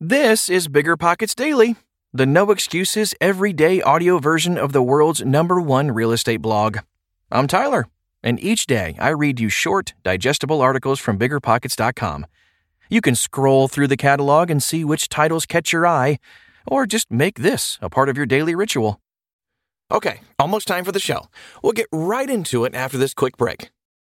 This is Bigger Pockets Daily, the no excuses everyday audio version of the world's number one real estate blog. I'm Tyler, and each day I read you short, digestible articles from biggerpockets.com. You can scroll through the catalog and see which titles catch your eye, or just make this a part of your daily ritual. Okay, almost time for the show. We'll get right into it after this quick break.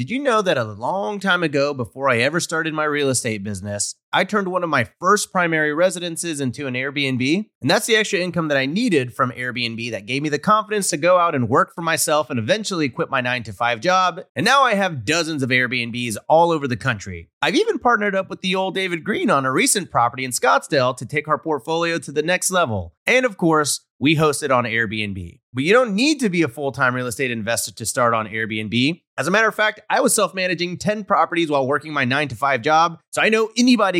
Did you know that a long time ago, before I ever started my real estate business, I turned one of my first primary residences into an Airbnb? And that's the extra income that I needed from Airbnb that gave me the confidence to go out and work for myself and eventually quit my nine to five job. And now I have dozens of Airbnbs all over the country. I've even partnered up with the old David Greene on a recent property in Scottsdale to take our portfolio to the next level. And of course, we host it on Airbnb. But you don't need to be a full time real estate investor to start on Airbnb. As a matter of fact, I was self managing 10 properties while working my nine to five job, so I know anybody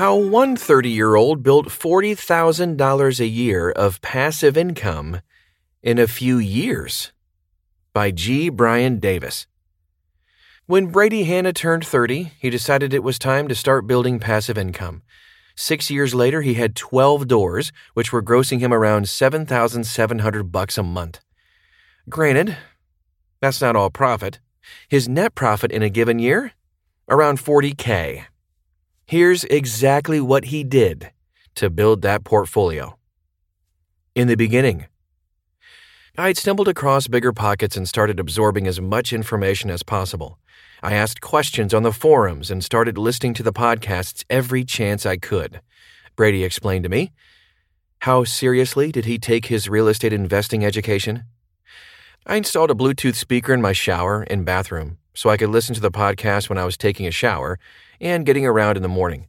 How one 30 year old built $40,000 a year of passive income in a few years by G. Brian Davis. When Brady Hanna turned 30, he decided it was time to start building passive income. Six years later, he had 12 doors, which were grossing him around 7,700 bucks a month. Granted, that's not all profit. His net profit in a given year? Around 40K. Here's exactly what he did to build that portfolio. In the beginning, I'd stumbled across Bigger Pockets and started absorbing as much information as possible. I asked questions on the forums and started listening to the podcasts every chance I could. Brady explained to me. How seriously did he take his real estate investing education? I installed a Bluetooth speaker in my shower and bathroom so I could listen to the podcast when I was taking a shower and getting around in the morning.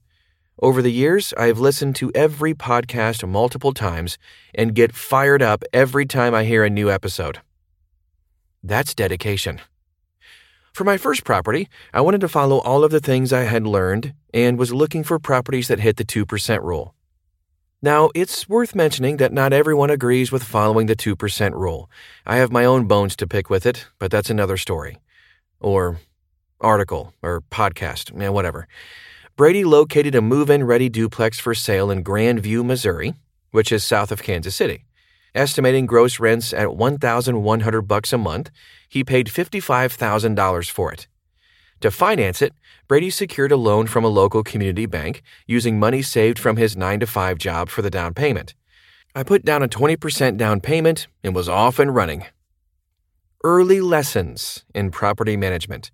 Over the years, I have listened to every podcast multiple times and get fired up every time I hear a new episode. That's dedication. For my first property, I wanted to follow all of the things I had learned and was looking for properties that hit the 2% rule. Now, it's worth mentioning that not everyone agrees with following the 2% rule. I have my own bones to pick with it, but that's another story. Or article, or podcast, eh, whatever. Brady located a move in ready duplex for sale in Grandview, Missouri, which is south of Kansas City. Estimating gross rents at 1100 bucks a month, he paid $55,000 for it. To finance it, Brady secured a loan from a local community bank using money saved from his 9 to 5 job for the down payment. I put down a 20% down payment and was off and running. Early lessons in property management.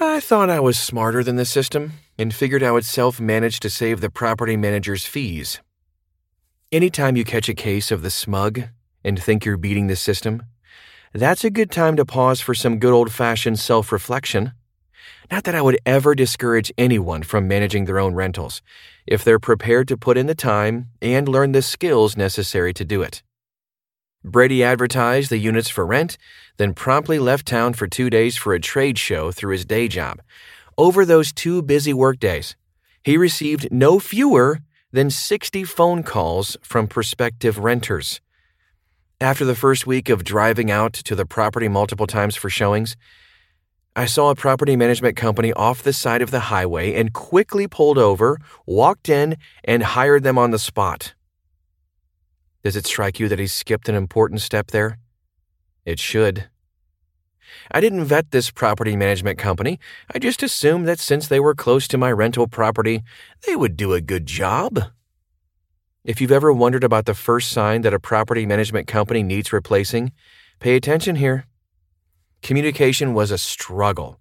I thought I was smarter than the system and figured I would self manage to save the property manager's fees. Anytime you catch a case of the smug and think you're beating the system, that's a good time to pause for some good old fashioned self reflection. Not that I would ever discourage anyone from managing their own rentals, if they're prepared to put in the time and learn the skills necessary to do it. Brady advertised the units for rent, then promptly left town for two days for a trade show through his day job. Over those two busy workdays, he received no fewer than 60 phone calls from prospective renters. After the first week of driving out to the property multiple times for showings, I saw a property management company off the side of the highway and quickly pulled over, walked in, and hired them on the spot. Does it strike you that he skipped an important step there? It should. I didn't vet this property management company. I just assumed that since they were close to my rental property, they would do a good job. If you've ever wondered about the first sign that a property management company needs replacing, pay attention here. Communication was a struggle.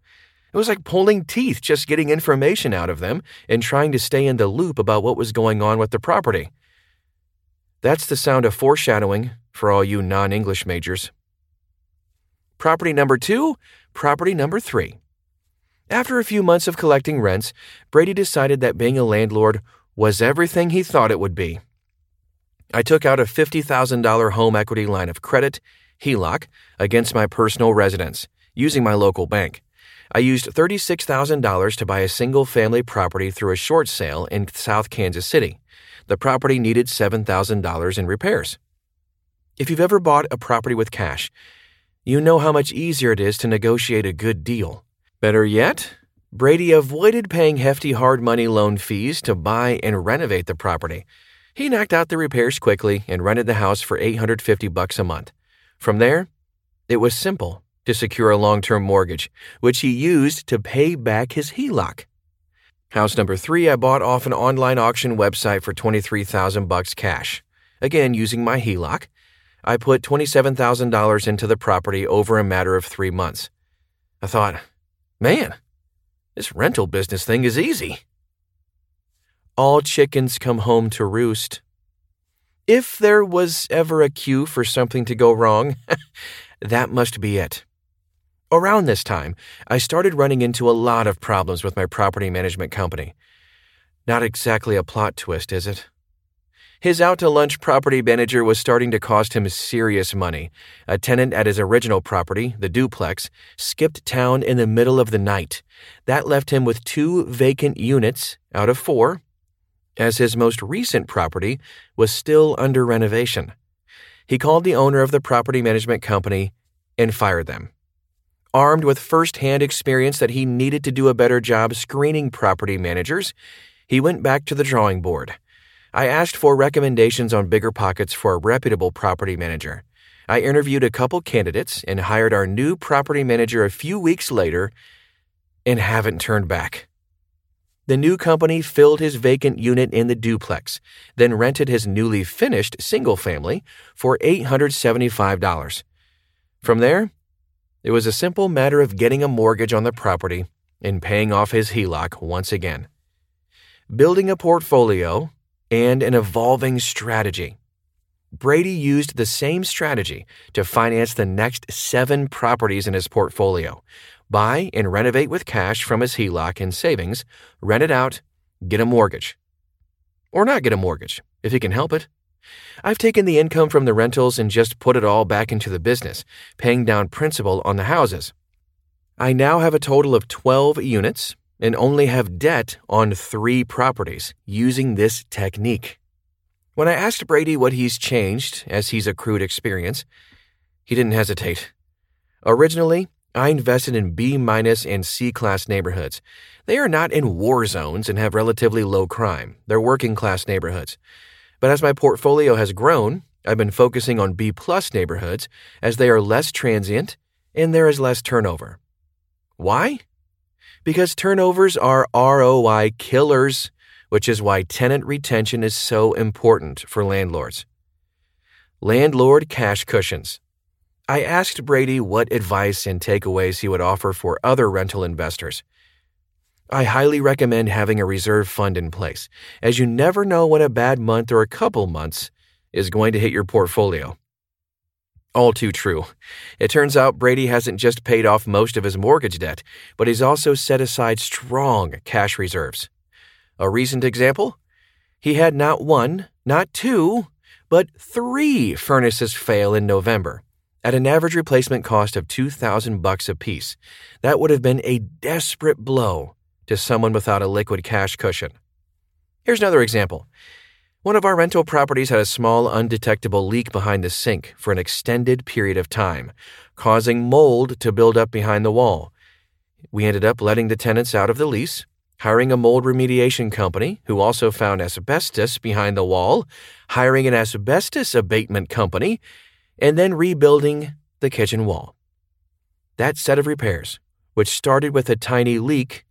It was like pulling teeth just getting information out of them and trying to stay in the loop about what was going on with the property. That's the sound of foreshadowing for all you non English majors. Property number two, property number three. After a few months of collecting rents, Brady decided that being a landlord was everything he thought it would be. I took out a $50,000 home equity line of credit, HELOC, against my personal residence, using my local bank. I used $36,000 to buy a single family property through a short sale in South Kansas City the property needed $7,000 in repairs. If you've ever bought a property with cash, you know how much easier it is to negotiate a good deal. Better yet, Brady avoided paying hefty hard money loan fees to buy and renovate the property. He knocked out the repairs quickly and rented the house for 850 bucks a month. From there, it was simple to secure a long-term mortgage, which he used to pay back his HELOC. House number three, I bought off an online auction website for 23,000 bucks cash. Again, using my HELOC, I put $27,000 into the property over a matter of three months. I thought, man, this rental business thing is easy. All chickens come home to roost. If there was ever a cue for something to go wrong, that must be it. Around this time, I started running into a lot of problems with my property management company. Not exactly a plot twist, is it? His out to lunch property manager was starting to cost him serious money. A tenant at his original property, the duplex, skipped town in the middle of the night. That left him with two vacant units out of four, as his most recent property was still under renovation. He called the owner of the property management company and fired them. Armed with firsthand experience that he needed to do a better job screening property managers, he went back to the drawing board. I asked for recommendations on bigger pockets for a reputable property manager. I interviewed a couple candidates and hired our new property manager a few weeks later and haven't turned back. The new company filled his vacant unit in the duplex, then rented his newly finished single family for $875. From there, it was a simple matter of getting a mortgage on the property and paying off his HELOC once again. Building a portfolio and an evolving strategy. Brady used the same strategy to finance the next seven properties in his portfolio buy and renovate with cash from his HELOC and savings, rent it out, get a mortgage. Or not get a mortgage, if he can help it. I've taken the income from the rentals and just put it all back into the business, paying down principal on the houses. I now have a total of 12 units and only have debt on three properties using this technique. When I asked Brady what he's changed as he's accrued experience, he didn't hesitate. Originally, I invested in B minus and C class neighborhoods. They are not in war zones and have relatively low crime. They're working class neighborhoods. But as my portfolio has grown, I've been focusing on B plus neighborhoods as they are less transient and there is less turnover. Why? Because turnovers are ROI killers, which is why tenant retention is so important for landlords. Landlord cash cushions. I asked Brady what advice and takeaways he would offer for other rental investors. I highly recommend having a reserve fund in place, as you never know when a bad month or a couple months is going to hit your portfolio. All too true. It turns out Brady hasn't just paid off most of his mortgage debt, but he's also set aside strong cash reserves. A recent example? He had not one, not two, but three furnaces fail in November at an average replacement cost of 2000 bucks apiece. That would have been a desperate blow to someone without a liquid cash cushion. Here's another example. One of our rental properties had a small undetectable leak behind the sink for an extended period of time, causing mold to build up behind the wall. We ended up letting the tenants out of the lease, hiring a mold remediation company who also found asbestos behind the wall, hiring an asbestos abatement company, and then rebuilding the kitchen wall. That set of repairs, which started with a tiny leak,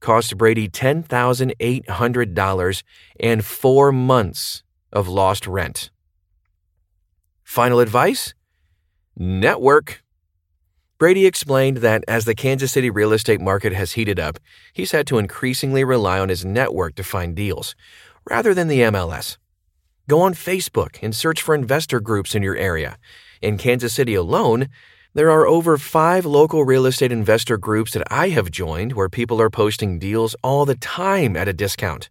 cost Brady $10,800 and four months of lost rent. Final advice? Network. Brady explained that as the Kansas City real estate market has heated up, he's had to increasingly rely on his network to find deals, rather than the MLS. Go on Facebook and search for investor groups in your area. In Kansas City alone, there are over five local real estate investor groups that I have joined where people are posting deals all the time at a discount.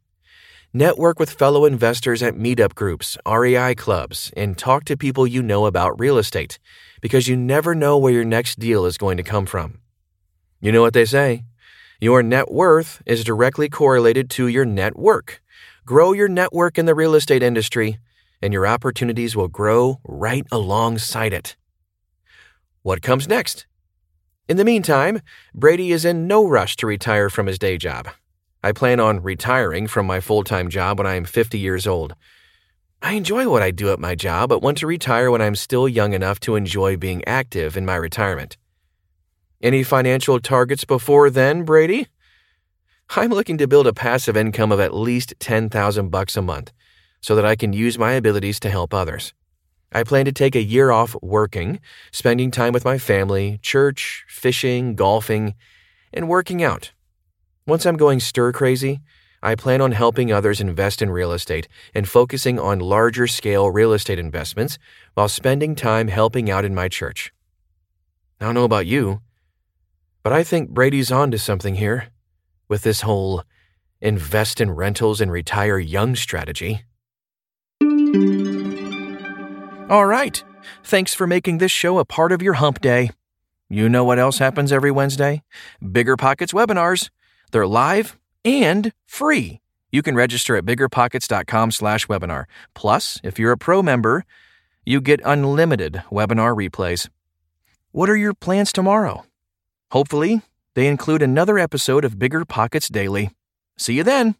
Network with fellow investors at meetup groups, REI clubs, and talk to people you know about real estate because you never know where your next deal is going to come from. You know what they say? Your net worth is directly correlated to your net work. Grow your network in the real estate industry, and your opportunities will grow right alongside it. What comes next? In the meantime, Brady is in no rush to retire from his day job. I plan on retiring from my full time job when I am 50 years old. I enjoy what I do at my job, but want to retire when I'm still young enough to enjoy being active in my retirement. Any financial targets before then, Brady? I'm looking to build a passive income of at least 10,000 bucks a month so that I can use my abilities to help others. I plan to take a year off working, spending time with my family, church, fishing, golfing, and working out. Once I'm going stir crazy, I plan on helping others invest in real estate and focusing on larger scale real estate investments while spending time helping out in my church. I don't know about you, but I think Brady's on to something here with this whole invest in rentals and retire young strategy. All right. Thanks for making this show a part of your hump day. You know what else happens every Wednesday? Bigger Pockets webinars. They're live and free. You can register at biggerpockets.com/webinar. Plus, if you're a pro member, you get unlimited webinar replays. What are your plans tomorrow? Hopefully, they include another episode of Bigger Pockets Daily. See you then.